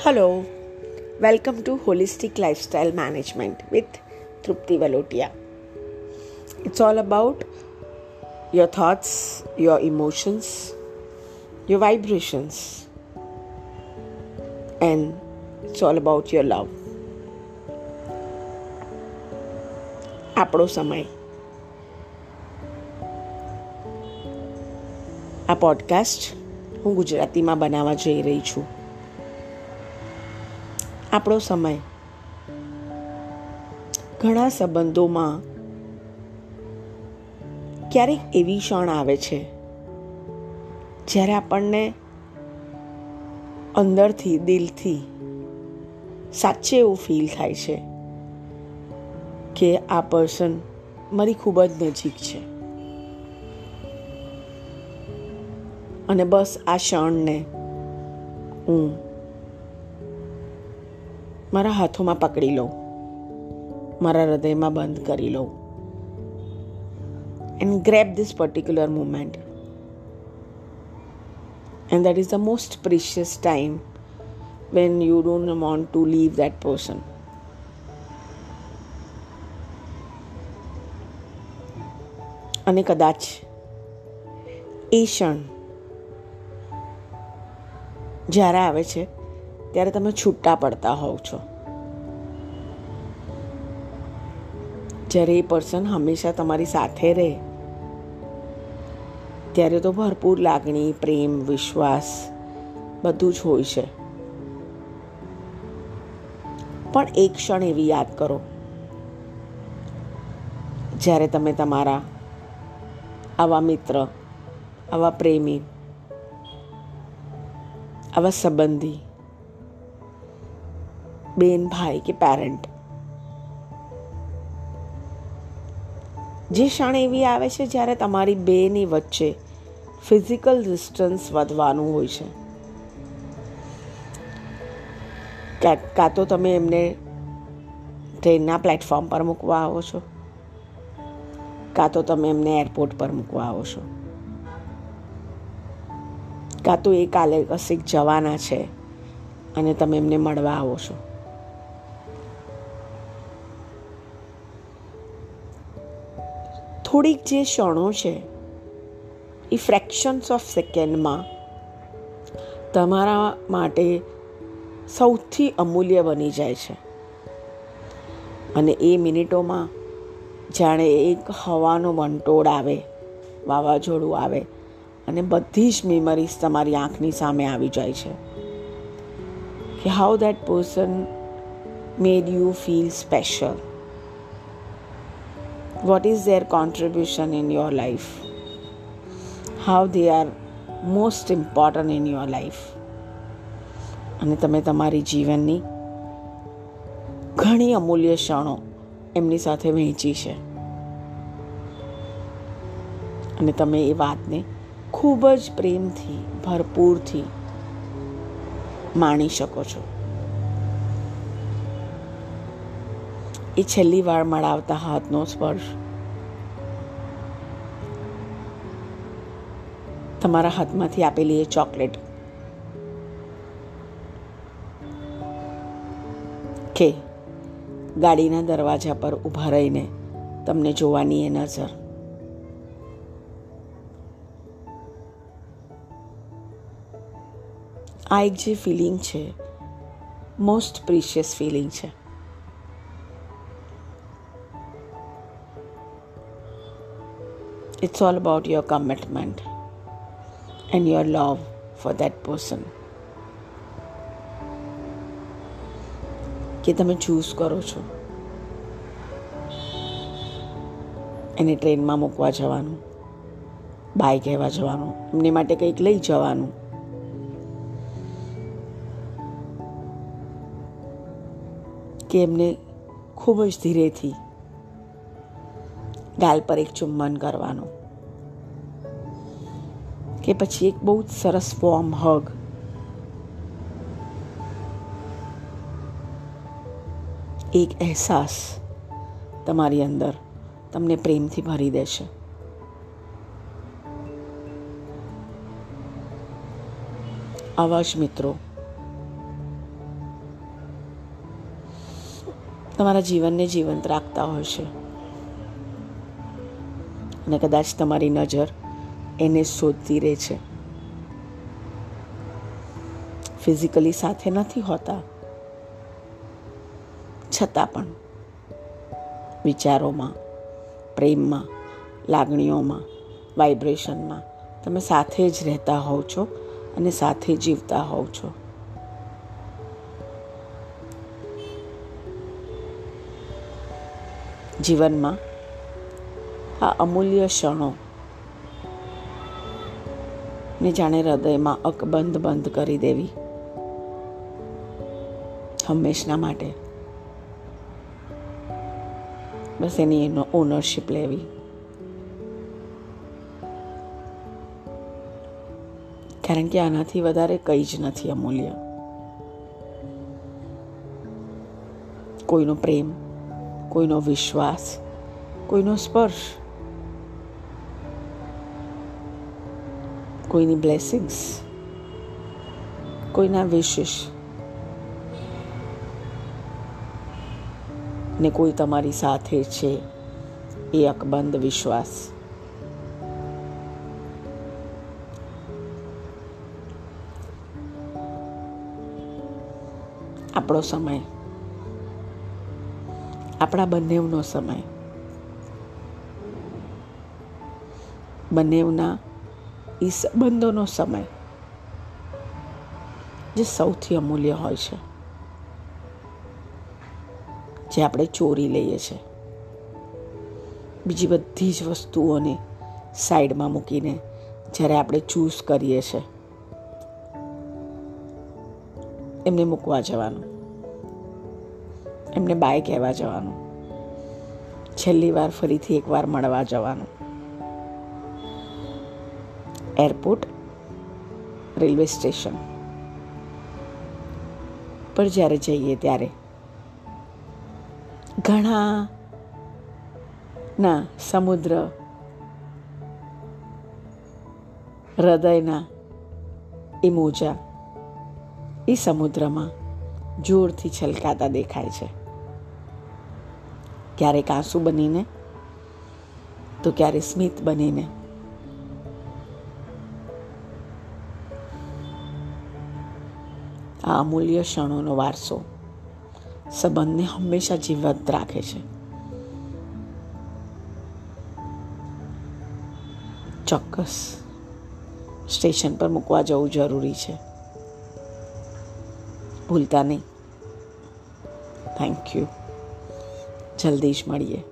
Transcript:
Hello, welcome to Holistic Lifestyle Management with Trupti Valotia. It's all about your thoughts, your emotions, your vibrations, and it's all about your love. આપણો સમય આ podcast હું ગુજરાતીમાં બનાવવા જઈ રહી છું આપણો સમય. ઘણા સંબંધોમાં ક્યારેક એવી ક્ષણ આવે છે, જ્યારે આપણને અંદરથી, દિલથી સાચે એવું ફીલ થાય છે કે આ પર્સન મારી ખૂબ જ નજીક છે. અને બસ આ ક્ષણને હું મારા હાથોમાં પકડી લઉં. મારા હૃદયમાં બંધ કરી લઉં. And grab this particular moment and that is the most precious time when you don't want to leave that person અને કદાચ એ ક્ષણ જ્યારે આવે છે ત્યારે તમે છૂટા પડતા હોવ છો. જ્યારે એ પર્સન હંમેશા તમારી સાથે રહે, ત્યારે તો ભરપૂર લાગણી, પ્રેમ, વિશ્વાસ બધું જ હોય છે. પણ એક ક્ષણ એવી યાદ કરો, જ્યારે તમે તમારા આવા મિત્ર, આવા પ્રેમી, આવા સંબંધી બેન, ભાઈ કે પેરેન્ટ જે ક્ષણ એવી આવે છે જ્યારે તમારી બેની વચ્ચે ફિઝિકલ ડિસ્ટન્સ વધવાનું હોય છે. કાં તો તમે એમને ટ્રેનના પ્લેટફોર્મ પર મૂકવા આવો છો? કાં તો તમે એમને એરપોર્ટ પર મૂકવા આવો છો? કાં તો એ કાલે કશીક જવાના છે અને તમે એમને મળવા આવો છો? થોડીક જે ક્ષણો છે, એ ફ્રેક્શન્સ ઓફ સેકન્ડમાં તમારા માટે સૌથી અમૂલ્ય બની જાય છે. અને એ મિનિટોમાં જાણે એક હવાનો વંટોળ આવે, વાવાઝોડું આવે, અને બધી જ મેમરીઝ તમારી આંખની સામે આવી જાય છે. કે how that person made you feel special what is their contribution in your life how they are most important in your life અને તમે તમારી જીવનની ઘણી અમૂલ્ય ક્ષણો એમની સાથે વહેંચી છે અને તમે એ વાતને ખૂબ જ પ્રેમથી ભરપૂરથી માણી શકો છો એ છેલ્લી વાર મળાવતા હાથનો સ્પર્શ. તમારા હાથમાંથી આપેલી એ ચોકલેટ. કે ગાડીના દરવાજા પર ઊભા રહીને તમને જોવાની એ નજર. આ એક જે ફિલિંગ છે મોસ્ટ પ્રિશિયસ ફિલિંગ છે. It's all about your commitment and your love for that person. કે તમે ચૂઝ કરો છો. એને ટ્રેનમાં મૂકવા જવાનું બાય કહેવા જવાનું, એમને માટે કંઈક લઈ જવાનું. કે એમને ખૂબ જ ધીરેથી ગાલ પર એક ચુંબન કરવાનું. કે પછી એક બહુ જ સરસ વોર્મ હગ એક અહેસાસ તમારી અંદર તમને પ્રેમથી ભરી દેશે આવા જ મિત્રો તમારા જીવનને જીવંત રાખતા હોય છે અને કદાચ તમારી નજર એને શોધતી રહે છે. ફિઝિકલી સાથે નથી હોતા. છતાં પણ વિચારોમાં, પ્રેમમાં, લાગણીઓમાં, વાઇબ્રેશનમાં તમે સાથે જ રહેતા હોવ છો અને સાથે જીવતા હોવ છો. જીવનમાં આ અમૂલ્ય ક્ષણો ને જાણે હૃદયમાં અકબંધ બંધ કરી દેવી. હંમેશના માટે. બસ એની એનો ઓનરશિપ લેવી. કારણ કે આનાથી વધારે કંઈ જ નથી અમૂલ્ય. કોઈનો પ્રેમ, કોઈનો વિશ્વાસ, કોઈનો સ્પર્શ. કોઈની બ્લેસિંગ્સ, કોઈના વિશેષ, ને કોઈ તમારી સાથે છે એ અકબંધ વિશ્વાસ. આપણો સમય, આપણા બંનેવનો સમય બંનેવના એ સંબંધોનો સમય જે સૌથી અમૂલ્ય હોય છે જે આપણે ચોરી લઈએ છીએ બીજી બધી જ વસ્તુઓને સાઈડમાં મૂકીને જ્યારે આપણે ચૂઝ કરીએ છીએ એમને મૂકવા જવાનું એમને બાય કહેવા જવાનું છેલ્લી વાર ફરીથી એકવાર મળવા જવાનું એરપોર્ટ, રેલવે સ્ટેશન. પર જ્યારે જઈએ ત્યારે ઘણા ના સમુદ્ર હૃદયના એ મોજા એ સમુદ્રમાં જોરથી છલકાતા દેખાય છે. ક્યારેક આંસુ બનીને, તો ક્યારે સ્મિત બનીને આ અમૂલ્ય ક્ષણોનો વારસો સંબંધને હંમેશા જીવંત રાખે છે. ચોક્કસ સ્ટેશન પર મૂકવા જવું જરૂરી છે. ભૂલતા નહીં. થેન્ક યુ જલ્દી જ મળીએ.